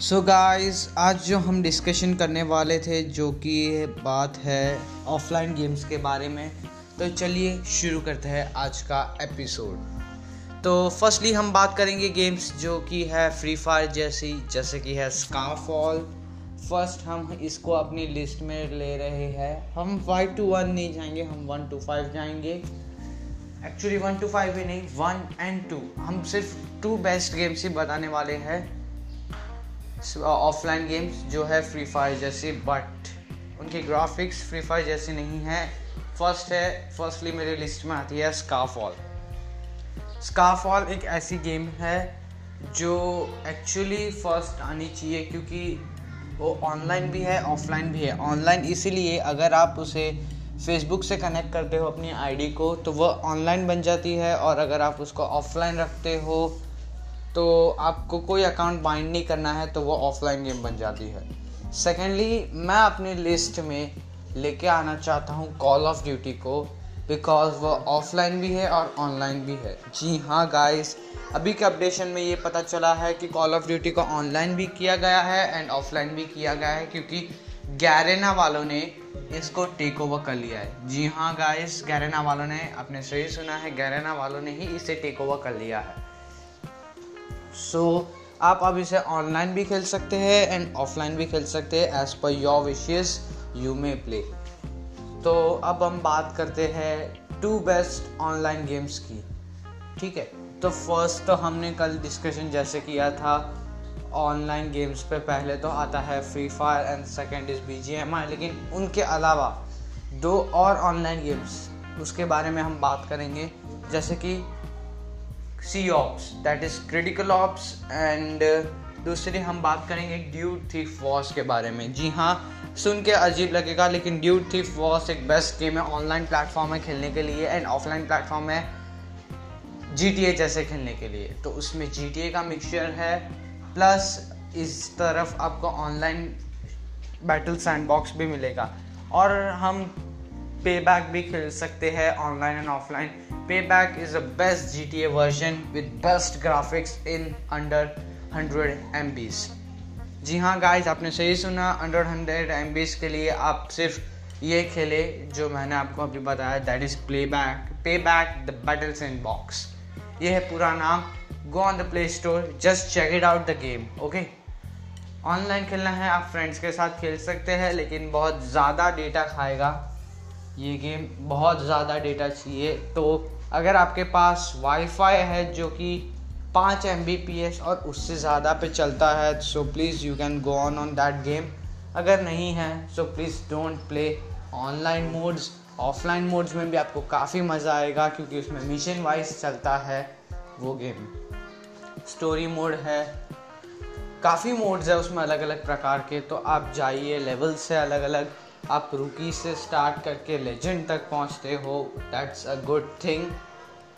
सो so guys आज जो हम डिस्कशन करने वाले थे, जो कि बात है ऑफलाइन गेम्स के बारे में तो चलिए शुरू करते हैं आज का एपिसोड तो फर्स्टली हम बात करेंगे गेम्स जो कि है फ्री फायर जैसी, जैसे कि है स्काफॉल फ़र्स्ट हम इसको अपनी लिस्ट में ले रहे हैं। हम फाइव टू वन नहीं जाएँगे, हम वन टू फाइव जाएँगे। एक्चुअली वन टू फाइव ही नहीं वन एंड टू हम सिर्फ़ टू बेस्ट गेम्स ही बताने वाले हैं। ऑफलाइन गेम्स जो है फ्री फायर जैसे बट उनके ग्राफिक्स फ्री फायर जैसे नहीं है। फ़र्स्ट है फर्स्टली मेरे लिस्ट में आती है स्काफॉल स्काफॉल एक ऐसी गेम है जो एक्चुअली फ़र्स्ट आनी चाहिए क्योंकि वो ऑनलाइन भी है ऑफलाइन भी है। ऑनलाइन इसीलिए अगर आप उसे फेसबुक से कनेक्ट करते हो अपनी आईडी को तो वह ऑनलाइन बन जाती है और अगर आप उसको ऑफलाइन रखते हो तो आपको कोई अकाउंट बाइंड नहीं करना है तो वो ऑफलाइन गेम बन जाती है। सेकेंडली मैं अपनी लिस्ट में लेके आना चाहता हूँ कॉल ऑफ़ ड्यूटी को बिकॉज़ वो ऑफलाइन भी है और ऑनलाइन भी है। जी हाँ गाइस अभी के अपडेशन में ये पता चला है कि कॉल ऑफ़ ड्यूटी को ऑनलाइन भी किया गया है एंड ऑफलाइन भी किया गया है, क्योंकि गैरेना वालों ने इसको टेक ओवर कर लिया है। जी हाँ गाइस गैरेना वालों ने, आपने सही सुना है गैरेना वालों ने ही इसे टेक ओवर कर लिया है। सो so, आप अब इसे ऑनलाइन भी खेल सकते हैं एंड ऑफलाइन भी खेल सकते हैं as per your wishes you may play तो अब हम बात करते हैं टू बेस्ट ऑनलाइन गेम्स की। ठीक है? तो फ़र्स्ट तो हमने कल डिस्कशन जैसे किया था ऑनलाइन गेम्स पे पहले तो आता है Free Fire and second is B G M I लेकिन उनके अलावा दो और ऑनलाइन गेम्स उसके बारे में हम बात करेंगे। जैसे कि C ops that is critical ops and दूसरी हम बात करेंगे ड्यूट थीफ वॉस के बारे में। जी हाँ सुन के अजीब लगेगा, लेकिन ड्यूट थीफ वॉस एक बेस्ट गेम है ऑनलाइन प्लेटफॉर्म है खेलने के लिए एंड ऑफलाइन प्लेटफॉर्म है जी टी ए जैसे खेलने के लिए। तो उसमें जी टी ए का मिक्सचर है प्लस इस तरफ़ आपको ऑनलाइन बैटल सैंड बॉक्स भी मिलेगा। और हम पे बैक भी खेल सकते हैं online and offline Payback is a best G T A version with best graphics in under hundred M बीस जी हाँ गाइज़ आपने सही सुना अंडर हंड्रेड एम बीस के लिए आप सिर्फ़ ये खेले जो मैंने आपको अभी बताया that is play back Payback the battle sandbox ये है पूरा नाम. Go on the Play Store just check it out the game okay online खेलना है, आप फ्रेंड्स के साथ खेल सकते हैं, लेकिन बहुत ज़्यादा डेटा खाएगा ये गेम बहुत ज़्यादा डेटा चाहिए। तो अगर आपके पास वाईफाई है जो कि पाँच एम और उससे ज़्यादा पे चलता है so please you can go on on that game अगर नहीं है so please don't play online modes offline modes में भी आपको काफ़ी मज़ा आएगा क्योंकि उसमें मिशन वाइज चलता है वो गेम स्टोरी मोड है। काफ़ी मोड्स है उसमें अलग अलग प्रकार के तो आप जाइए लेवल्स है अलग अलग आप रुकी से स्टार्ट करके लेजेंड तक पहुँचते हो दैट्स अ गुड थिंग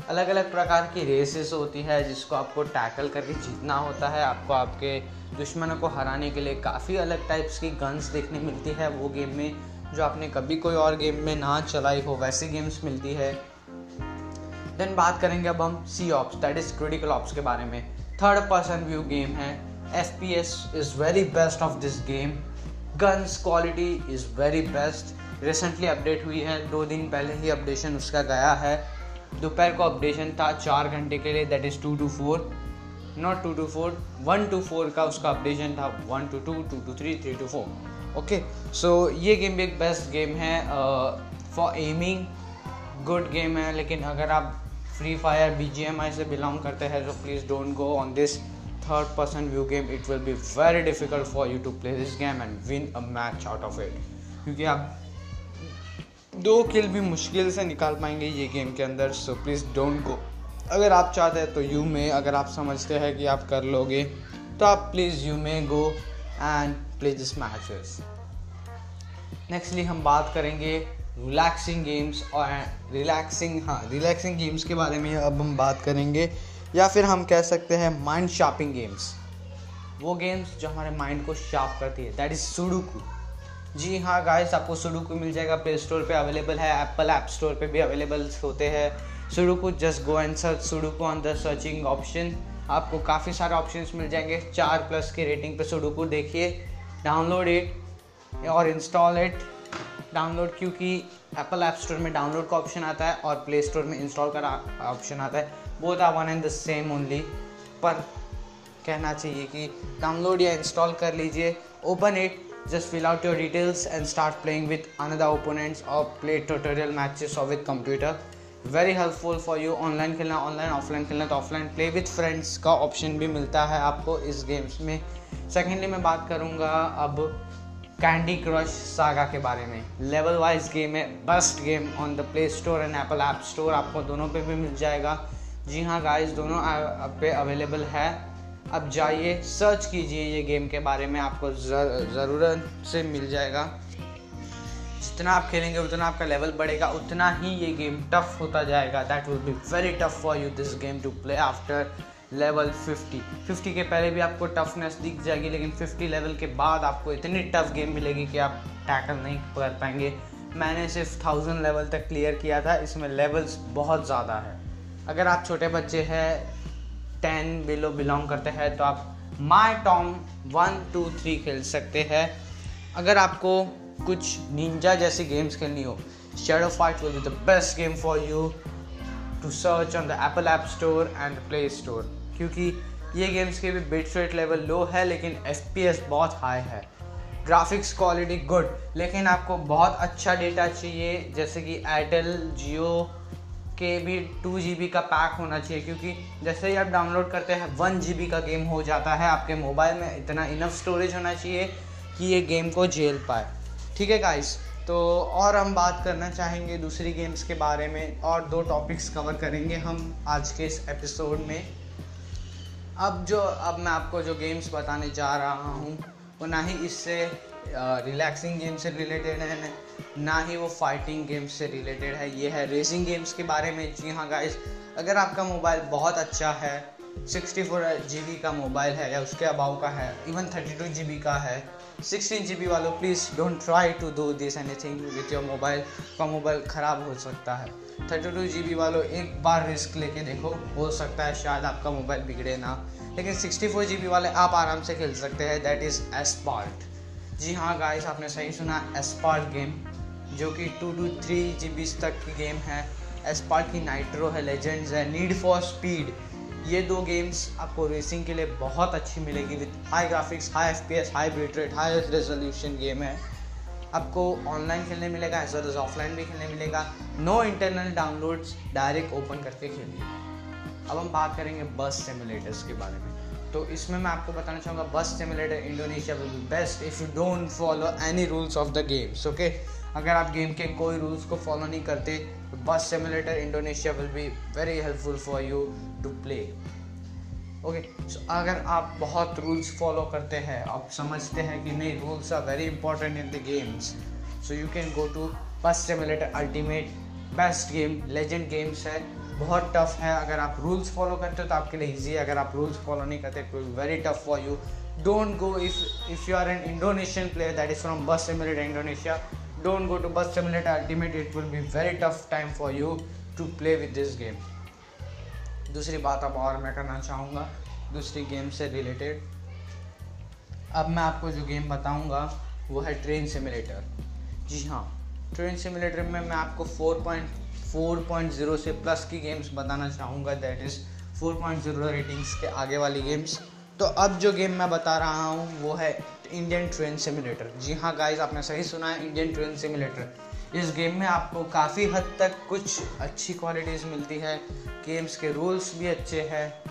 अलग अलग प्रकार की रेसेस होती है जिसको आपको टैकल करके जीतना होता है। आपको आपके दुश्मनों को हराने के लिए काफ़ी अलग टाइप्स की गन्स देखने मिलती है वो गेम में, जो आपने कभी कोई और गेम में ना चलाई हो, वैसी गेम्स मिलती है। देन बात करेंगे अब हम C ops that is critical ops के बारे में। थर्ड पर्सन व्यू गेम है। F P S is very best of this game guns quality is very best recently update हुई है, दो दिन पहले ही अपडेशन उसका गया है। दोपहर को अपडेशन था, चार घंटे के लिए that is two two four not two two four one two four का उसका अपडेशन था one two two two two three three two four okay so ये गेम भी एक बेस्ट गेम है फॉर एमिंग गुड गेम है, लेकिन अगर आप Free Fire B G M I से बिलोंग करते हैं तो please don't go on this third person view game, it will be very difficult for you to play this game and win a match out of it. क्योंकि आप दो किल भी मुश्किल से निकाल पाएँगे ये गेम के अंदर सो प्लीज़ डोंट गो अगर आप चाहते हैं तो यू में अगर आप समझते हैं कि आप कर लोगे तो आप please you may go and play this matches nextly हम बात करेंगे रिलैक्सिंग गेम्स और रिलैक्सिंग हाँ रिलैक्सिंग गेम्स के बारे में अब हम बात करेंगे। या फिर हम कह सकते हैं माइंड शार्पिंग गेम्स वो गेम्स जो हमारे माइंड को शार्प करती है। दैट इज़ सुडुकू जी हाँ गाइस आपको सुडुकू मिल जाएगा। प्ले स्टोर पे अवेलेबल है। एप्पल ऐप स्टोर पे भी अवेलेबल होते हैं। Sudoku just go and search sudoku on the searching option आपको काफ़ी सारे ऑप्शन मिल जाएँगे। चार प्लस की रेटिंग पे सुडोकू देखिए। डाउनलोड इट और इंस्टॉल इट डाउनलोड, क्योंकि एप्पल ऐप स्टोर में डाउनलोड का ऑप्शन आता है और प्ले स्टोर में इंस्टॉल का ऑप्शन आता है। Both are one and the same only पर कहना चाहिए कि डाउनलोड या इंस्टॉल कर लीजिए। Open it just fill out your details and start playing with another opponents or play tutorial matches or with computer. Very helpful for you online खेलना online offline खेलना तो ऑफलाइन प्ले विथ फ्रेंड्स का option भी मिलता है आपको इस games में। सेकेंडली मैं बात करूँगा अब कैंडी क्रश सागा के बारे में। लेवल वाइज गेम है best game on the Play Store and Apple App Store आपको दोनों पे भी मिल जाएगा। जी हाँ गाइस दोनों पे अवेलेबल है। अब जाइए सर्च कीजिए ये गेम के बारे में। आपको ज़रूरत से मिल जाएगा। जितना आप खेलेंगे, उतना आपका लेवल बढ़ेगा। उतना ही ये गेम टफ होता जाएगा। That will be very tough for you this game to play after level 50 50 के पहले भी आपको टफनेस दिख जाएगी, लेकिन 50 लेवल के बाद आपको इतनी टफ गेम मिलेगी कि आप टैकल नहीं कर पाएँगे। मैंने सिर्फ़ थाउज़ेंड लेवल तक क्लियर किया था, इसमें लेवल्स बहुत ज़्यादा है। अगर आप छोटे बच्चे हैं टेन बिलो बिलोंग करते हैं तो आप My Tom one two three खेल सकते हैं। अगर आपको कुछ निंजा जैसी गेम्स खेलनी हो shadow fight will be the best game for you to search on the Apple App Store and Play Store क्योंकि ये गेम्स के भी बिट रेट लेवल लो है, लेकिन एफ़ बहुत हाई है। ग्राफिक्स क्वालिटी गुड लेकिन आपको बहुत अच्छा डेटा चाहिए, जैसे कि एयरटेल जियो के भी टू जीबी का पैक होना चाहिए, क्योंकि जैसे ही आप डाउनलोड करते हैं वन जीबी का गेम हो जाता है, आपके मोबाइल में इतना इनफ स्टोरेज होना चाहिए कि ये गेम को झेल पाए। ठीक है गाइस तो और हम बात करना चाहेंगे दूसरी गेम्स के बारे में, और दो टॉपिक्स कवर करेंगे हम आज के इस एपिसोड में। अब जो, अब मैं आपको जो गेम्स बताने जा रहा हूँ, वो ना ही इससे रिलैक्सिंग गेम से रिलेटेड है, ना ही वो फाइटिंग गेम्स से रिलेटेड है। ये है रेसिंग गेम्स के बारे में। जी हाँ गाइस अगर आपका मोबाइल बहुत अच्छा है सिक्सटी फोर जी बी का मोबाइल है या उसके अबाव का है even thirty two G B का है सिक्सटीन जी बी वालों please don't try to do this anything with your mobile का मोबाइल ख़राब हो सकता है। थर्टी टू जी बी वालों एक बार रिस्क लेके देखो, हो सकता है शायद आपका मोबाइल बिगड़े ना। लेकिन सिक्सटी फोर जी बी वाले आप आराम से खेल सकते हैं दैट इज़ एसपार्ट जी हाँ गाइस आपने सही सुना एसपार्ट गेम जो कि two two three G B तक की गेम है। एसपार्ट की नाइट्रो है लेजेंड्स है नीड फॉर स्पीड ये दो गेम्स आपको रेसिंग के लिए बहुत अच्छी मिलेगी with high graphics high F P S high rate high resolution game है। आपको ऑनलाइन खेलने मिलेगा एज वेल एज ऑफलाइन भी खेलने मिलेगा। No internal downloads direct open करके खेलिए। अब हम बात करेंगे बस सिमुलेटर्स के बारे में। तो इसमें मैं आपको बताना चाहूँगा bus simulator Indonesia will be best if you don't follow any rules of the games okay अगर आप गेम के कोई रूल्स को फॉलो नहीं करते तो bus simulator Indonesia will be very helpful for you to play okay so अगर आप बहुत रूल्स फॉलो करते हैं, आप समझते हैं कि नहीं rules are very important in the games so you can go to bus simulator ultimate best game legend games है, बहुत टफ है. अगर आप रूल्स फॉलो करते हो तो आपके लिए ईजी है. अगर आप रूल्स फॉलो नहीं करते तो very tough for you don't go if if you are an Indonesian player that is from bus simulator Indonesia don't go to bus simulator ultimate it will be very tough time for you to play with this game दूसरी बात अब और मैं करना चाहूँगा, दूसरी game से related अब मैं आपको जो गेम बताऊँगा, वो है ट्रेन सिमुलेटर जी हाँ ट्रेन सिमुलेटर में मैं आपको फोर पॉइंट 4.0 से प्लस की गेम्स बताना चाहूँगा दैट इज़ 4.0 रेटिंग्स के आगे वाली गेम्स तो अब जो गेम मैं बता रहा हूँ, वो है इंडियन ट्रेन सिमुलेटर जी हाँ गाइज़ आपने सही सुना है इंडियन ट्रेन सिमुलेटर इस गेम में आपको काफ़ी हद तक कुछ अच्छी क्वालिटीज़ मिलती है। गेम्स के रूल्स भी अच्छे हैं।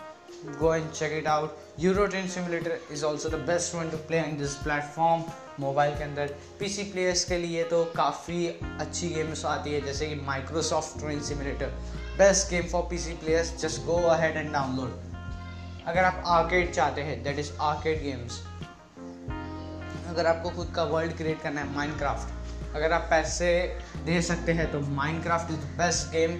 Go and check it out euro train simulator is also the best one to play on this platform mobile के अंदर। पीसी प्लेयर्स के लिए तो काफ़ी अच्छी गेम्स आती है, जैसे कि Microsoft train simulator best game for PC players just go ahead and download अगर आप आर्केड चाहते हैं दैट इज़ आर्केड गेम्स अगर आपको खुद का वर्ल्ड क्रिएट करना है माइनक्राफ्ट अगर आप पैसे दे सकते हैं तो Minecraft is the best game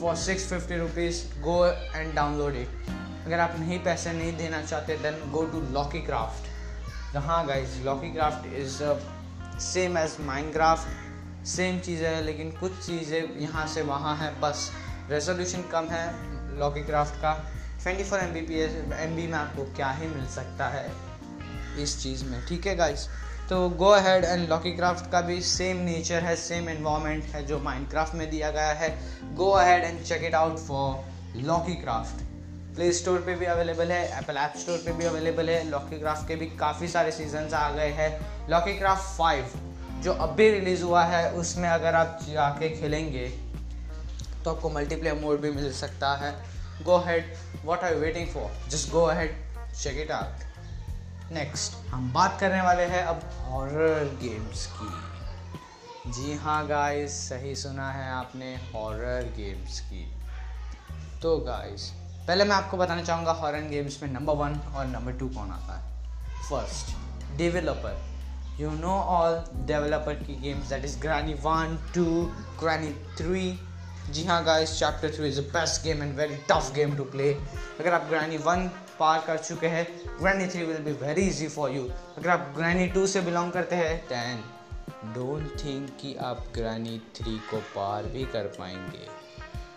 for six fifty rupees go and download it अगर आप नहीं पैसे नहीं देना चाहते then go to Lockie craft हाँ guys Lokicraft is same as Minecraft same चीज़ है, लेकिन कुछ चीज़ें यहाँ से वहाँ हैं. बस रेजोल्यूशन कम है लॉकी क्राफ्ट का. Twenty four M B P S M B में आपको क्या ही मिल सकता है इस चीज़ में. ठीक है गाइस तो go ahead and Lockie craft का भी सेम नेचर है सेम इन्वायरमेंट है जो माइनक्राफ्ट में दिया गया है। Go ahead and check it out for Lokicraft play store पे भी अवेलेबल है एप्पल ऐप स्टोर पे भी अवेलेबल है। लॉकी क्राफ्ट के भी काफ़ी सारे सीज़न आ गए हैं। लॉकी क्राफ्ट फाइव जो अब भी रिलीज़ हुआ है, उसमें अगर आप जाके खेलेंगे तो आपको मल्टीप्लेयर मोड भी मिल सकता है। Go ahead what are you waiting for just go ahead check it out next हम बात करने वाले हैं अब हॉरर गेम्स की। जी हाँ गाइस सही सुना है आपने हॉरर गेम्स की। तो गाइस पहले मैं आपको बताना चाहूँगा हॉरर गेम्स में नंबर वन और नंबर टू कौन आता है। First developer you know all developer की games that is Granny one two Granny three जी हाँ guys chapter three is the best game and very tough game to play अगर आप Granny one पार कर चुके हैं। Granny three will be very easy for you अगर आप granny to से बिलोंग करते हैं दैन डोंट थिंक कि आप ग्रैनी थ्री को पार भी कर पाएँगे।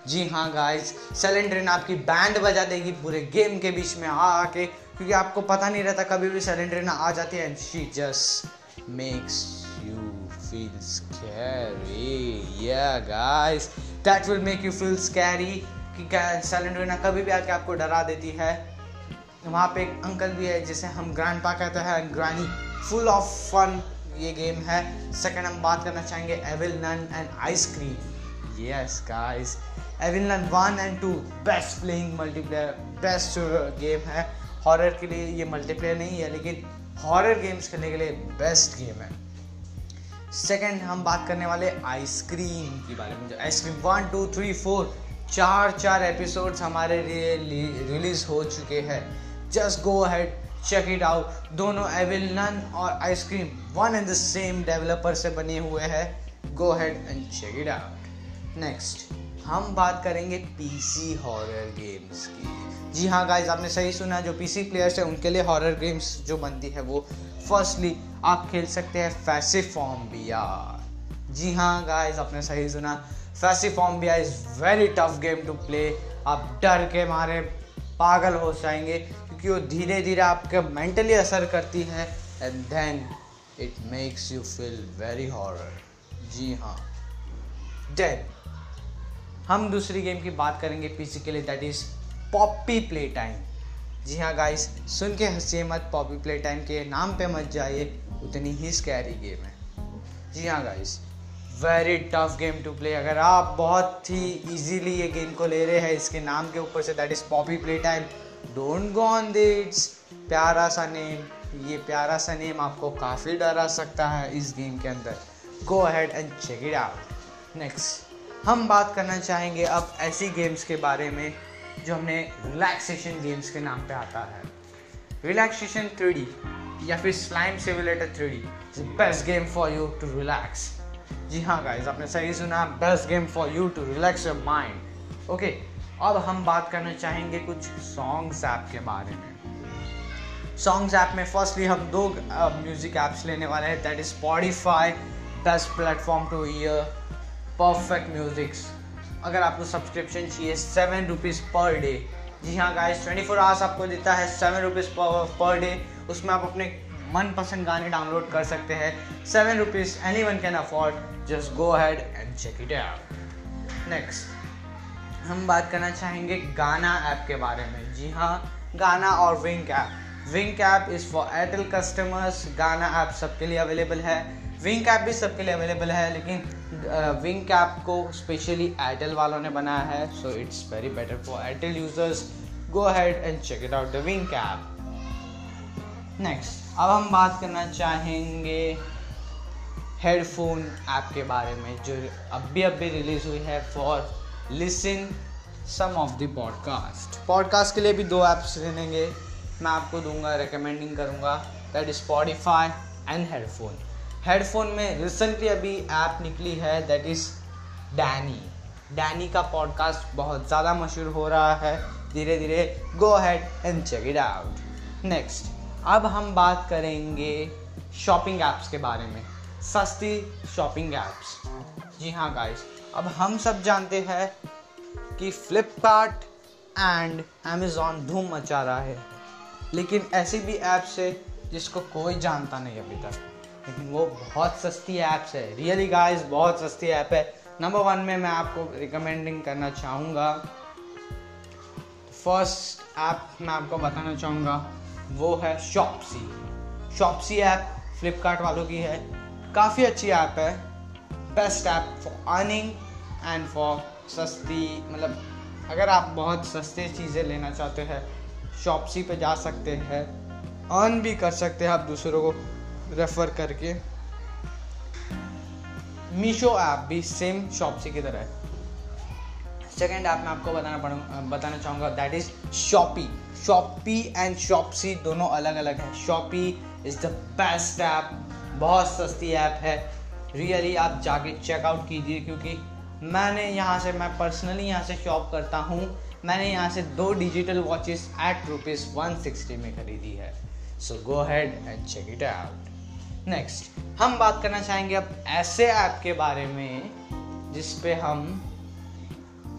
जी हाँ गाइस सेलेंड्रिन आपकी बैंड बजा देगी पूरे गेम के बीच में आ आके, क्योंकि आपको पता नहीं रहता कभी भी सेलेंड्रिन आ जाती है and she just makes you feel scary या guys that will make you feel scary कि सेलेंड्रिना कभी भी आके आपको डरा देती है। वहाँ पे एक अंकल भी है, जिसे हम ग्रैंड पा कहते हैं ग्रानी फुल ऑफ़ फन ये गेम है। सेकंड हम बात करना चाहेंगे evil nun and ice scream yes guys evil nun one and two best playing multiplayer best game है। हॉरर के लिए ये मल्टीप्लेयर नहीं है, लेकिन हॉरर गेम्स खेलने के लिए बेस्ट गेम है। सेकंड हम बात करने वाले आइसक्रीम के बारे में। जो ice scream one two three four चार चार एपिसोड्स हमारे लिए रिलीज़ हो चुके हैं। Just go ahead check it out दोनों एविल नन और ice scream one and the same developer से बने हुए हैं। Go ahead and check it out next हम बात करेंगे पीसी हॉरर गेम्स की। जी हाँ गाइज़ आपने सही सुना, जो पीसी प्लेयर्स है, उनके लिए हॉरर गेम्स जो बनती है वो फर्स्टली आप खेल सकते हैं फैसे फॉर्म आर जी हाँ गाइज़ आपने सही सुना। Phasmophobia is very tough game to play आप डर के मारे पागल हो जाएँगे। क्योंकि वो धीरे धीरे आपके मेंटली असर करती है and then it makes you feel very horror जी हाँ। देन हम दूसरी गेम की बात करेंगे पीसी के लिए that is Poppy Play Time जी हाँ गाइस सुन के हँसी मत पॉपी प्ले टाइम के नाम पे मत जाइए, उतनी ही स्कैरी गेम है। जी हाँ guys very tough game to play अगर आप बहुत ही इजीली ये गेम को ले रहे हैं, इसके नाम के ऊपर से that is Poppy Playtime don't go on its प्यारा सा नेम ये प्यारा सा नेम आपको काफ़ी डरा सकता है इस गेम के अंदर. Go ahead and check it out next हम बात करना चाहेंगे अब ऐसी गेम्स के बारे में जो हमने रिलैक्सेशन गेम्स के नाम पे आता है. रिलैक्सेशन थ्री या फिर slime simulator three best game for you to relax जी हाँ गाइज़ आपने सही सुना. Best game for you to relax your mind okay अब हम बात करना चाहेंगे कुछ सॉन्ग्स ऐप के बारे में। सॉन्ग्स ऐप में फर्स्टली हम दो म्यूज़िक ऐप्स लेने वाले हैं that is Spotify best platform to hear perfect musics अगर आपको सब्सक्रिप्शन चाहिए सेवन रुपीज़ पर डे जी हाँ गाइस ट्वेंटी फोर आवर्स आपको देता है सेवन रुपीज़ पर डे उसमें आप अपने मनपसंद गाने डाउनलोड कर सकते हैं। Seven rupees anyone can afford just go ahead and check it out next हम बात करना चाहेंगे गाना ऐप के बारे में। जी हाँ गाना और Wynk app Wynk app is for Airtel customers Gaana app सबके लिए अवेलेबल है। विंक ऐप भी सबके लिए अवेलेबल है, लेकिन विंक ऐप को स्पेशली एयरटेल वालों ने बनाया है so it's very better for Airtel users go ahead and check it out the Wynk app next अब हम बात करना चाहेंगे हेडफोन ऐप के बारे में, जो अभी अभी रिलीज़ हुई है for listen some of the podcast podcast के लिए भी दो ऐप्स लेंगे मैं आपको दूँगा रिकमेंडिंग करूँगा। That is Spotify and headphone headphone में रिसेंटली अभी ऐप निकली है दैट इज़ डैनी डैनी का पॉडकास्ट बहुत ज़्यादा मशहूर हो रहा है। धीरे धीरे go ahead and check it out next अब हम बात करेंगे शॉपिंग ऐप्स के बारे में। सस्ती शॉपिंग ऐप्स जी हाँ गाइस अब हम सब जानते हैं कि फ्लिपकार्ट एंड अमेज़ॉन धूम मचा रहा है। लेकिन ऐसी भी ऐप्स है जिसको कोई जानता नहीं अभी तक। लेकिन वो बहुत सस्ती ऐप्स है। रियली गाइस बहुत सस्ती ऐप है। नंबर वन में मैं आपको रिकमेंडिंग करना चाहूँगा। फ़र्स्ट ऐप मैं आपको बताना चाहूँगा, वो है शॉपसी शॉपसी ऐप फ्लिपकार्ट वालों की है। काफ़ी अच्छी ऐप है। Best app for earning and for सस्ती मतलब अगर आप बहुत सस्ते चीज़ें लेना चाहते हैं शॉपसी पे जा सकते हैं अर्न भी कर सकते हैं आप दूसरों को रेफ़र करके। मीशो ऐप भी सेम शॉपसी की तरह है। सेकेंड ऐप मैं आपको बताना पड़ूँ बताना चाहूँगा that is Shopee Shopee and Shopsy दोनों अलग अलग है। Shopee is the best app बहुत सस्ती ऐप है। रियली really, आप जाके चेकआउट कीजिए क्योंकि मैंने यहाँ से, मैं पर्सनली यहाँ से शॉप करता हूँ। मैंने यहाँ से दो digital watches at rupees one sixty में खरीदी है। So go ahead and check it out next हम बात करना चाहेंगे अब ऐसे ऐप के बारे में, जिस पे हम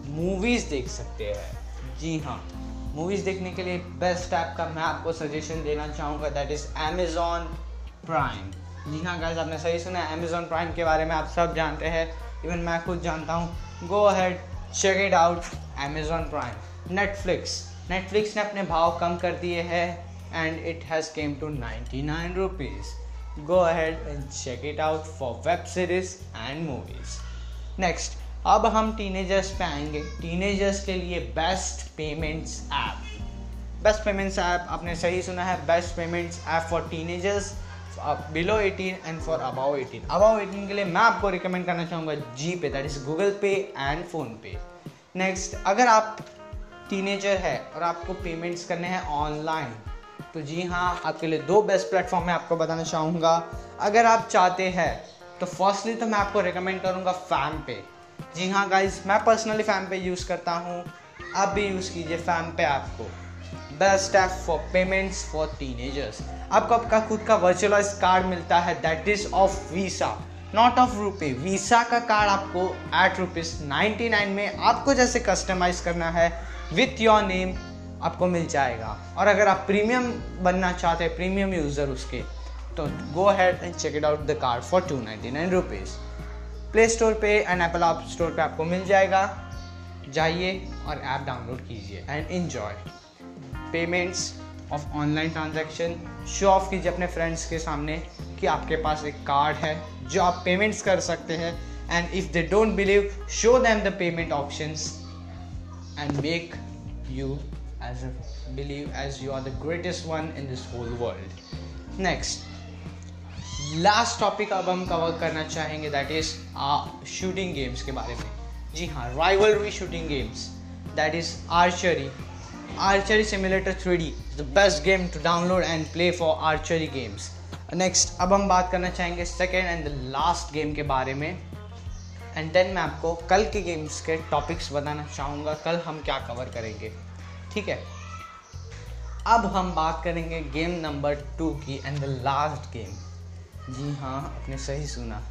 मूवीज़ देख सकते हैं। जी हाँ मूवीज़ देखने के लिए बेस्ट ऐप का मैं आपको सजेशन देना चाहूँगा दैट इज़ अमेज़ॉन प्राइम जी हाँ गाइस आपने सही सुना है अमेज़ॉन प्राइम के बारे में आप सब जानते हैं। इवन मैं खुद जानता हूँ। Go ahead check it out Amazon Prime Netflix Netflix ने अपने भाव कम कर दिए हैं and it has come to ninety nine rupees go ahead and check it out for web series and movies next अब हम टीनेजर्स पे आएँगे। टीनेजर्स के लिए best payments app best payments app आपने सही सुना है best payments app for teenagers below 18 and for above 18 above 18 के लिए मैं आपको रिकमेंड करना चाहूँगा G pay that is Google Pay and PhonePe next अगर आप टीनेजर है और आपको पेमेंट्स करने हैं ऑनलाइन तो जी हाँ आपके लिए दो बेस्ट प्लेटफॉर्म मैं आपको बताना चाहूँगा। अगर आप चाहते हैं तो फर्स्टली तो मैं आपको रिकमेंड करूँगा फैम पे जी हाँ गाइज़ मैं पर्सनली फैम पे यूज़ करता हूँ। आप भी यूज़ कीजिए फैम पे आपको best app for payments for teenagers आपको आपका खुद का वर्चुअलाइज कार्ड मिलता है that is of Visa not of रुपये वीसा का कार्ड आपको एट रुपीज़ नाइन्टी नाइन में आपको जैसे कस्टमाइज करना है विथ योर नेम आपको मिल जाएगा। और अगर आप प्रीमियम बनना चाहते हैं प्रीमियम यूज़र उसके तो go ahead and check it out the card for two ninety nine rupees play store पे एंड एप्पल ऐप स्टोर पे आपको मिल जाएगा। जाइए और ऐप डाउनलोड कीजिए and enjoy payments of online transaction show off कीजिए अपने फ्रेंड्स के सामने कि आपके पास एक कार्ड है, जो आप पेमेंट्स कर सकते हैं and if they don't believe show them the payment options and make you as believe as you are the greatest one in this whole world next last topic अब हम कवर करना चाहेंगे दैट इज़ शूटिंग गेम्स के बारे में। जी हाँ rivalry shooting games that is archery simulator three D the best game to download and play for archery games next अब हम बात करना चाहेंगे second and the last game के बारे में। एंड देन मैं आपको कल के गेम्स के टॉपिक्स बताना चाहूँगा, कल हम क्या कवर करेंगे। ठीक है? अब हम बात करेंगे गेम नंबर टू की एंड द लास्ट गेम जी हाँ आपने सही सुना।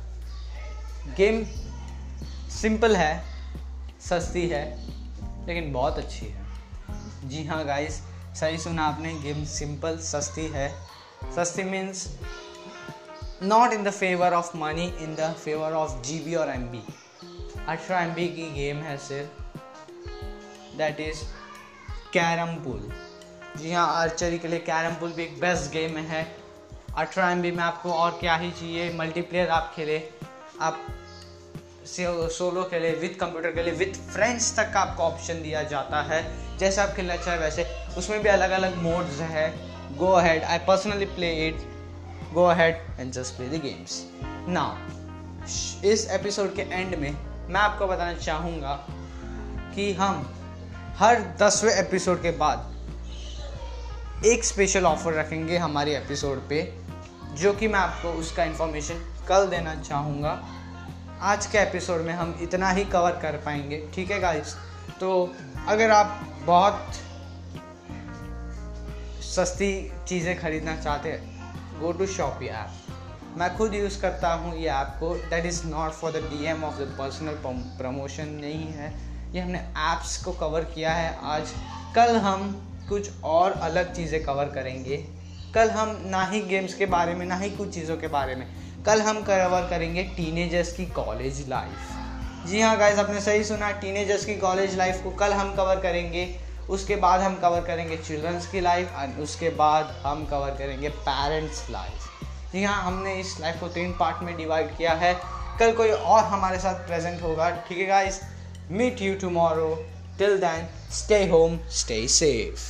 गेम सिंपल है, सस्ती है, लेकिन बहुत अच्छी है। जी हाँ गाइस सही सुना आपने गेम सिंपल सस्ती है. सस्ती means not in the favour of money in the favour of G B और एम बी अठारह एम बी की गेम है सिर्फ़. दैट इज़ कैरम पुल जी हाँ आर्चरी के लिए कैरम पुल भी एक बेस्ट गेम है. अठारह एम बी में आपको और क्या ही चाहिए मल्टीप्लेयर आप खेले आप सोलो खेले विथ कंप्यूटर के लिए विथ फ्रेंड्स तक का आपको ऑप्शन दिया जाता है। जैसे आप खेलना चाहें वैसे। उसमें भी अलग अलग मोड्स है। Go ahead I personally play it go ahead and just play the games now इस एपिसोड के एंड में मैं आपको बताना चाहूँगा कि हम हर दसवें एपिसोड के बाद एक स्पेशल ऑफ़र रखेंगे हमारे एपिसोड पे, जो कि मैं आपको उसका इन्फॉर्मेशन कल देना चाहूँगा। आज के एपिसोड में हम इतना ही कवर कर पाएँगे, ठीक है गाइस तो अगर आप बहुत सस्ती चीज़ें खरीदना चाहते हैं गो टू शॉप ये ऐप मैं खुद यूज़ करता हूँ ये ऐप को. That is not for the D M of the personal promotion नहीं है. ये हमने ऐप्स को कवर किया है आज. कल हम कुछ और अलग चीज़ें कवर करेंगे. कल हम ना ही गेम्स के बारे में, ना ही कुछ चीज़ों के बारे में. कल हम कवर करेंगे टीनेजर्स की कॉलेज लाइफ जी हाँ गाइज़ आपने सही सुना टीनेजर्स की कॉलेज लाइफ को कल हम कवर करेंगे, उसके बाद हम कवर करेंगे चिल्ड्रंस की लाइफ एंड उसके बाद हम कवर करेंगे पेरेंट्स लाइफ जी हाँ हमने इस लाइफ को तीन पार्ट में डिवाइड किया है। कल कोई और हमारे साथ प्रेजेंट होगा, ठीक है guys meet you tomorrow till then stay home stay safe